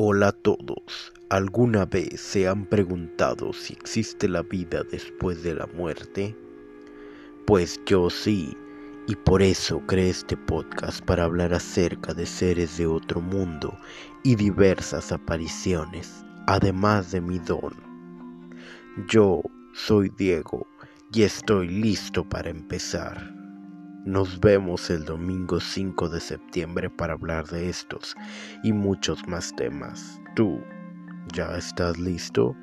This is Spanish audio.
Hola a todos. ¿Alguna vez se han preguntado si existe la vida después de la muerte? Pues yo sí, y por eso creé este podcast para hablar acerca de seres de otro mundo y diversas apariciones, además de mi don. Yo soy Diego y estoy listo para empezar. Nos vemos el domingo 5 de septiembre para hablar de estos y muchos más temas. ¿Tú ya estás listo?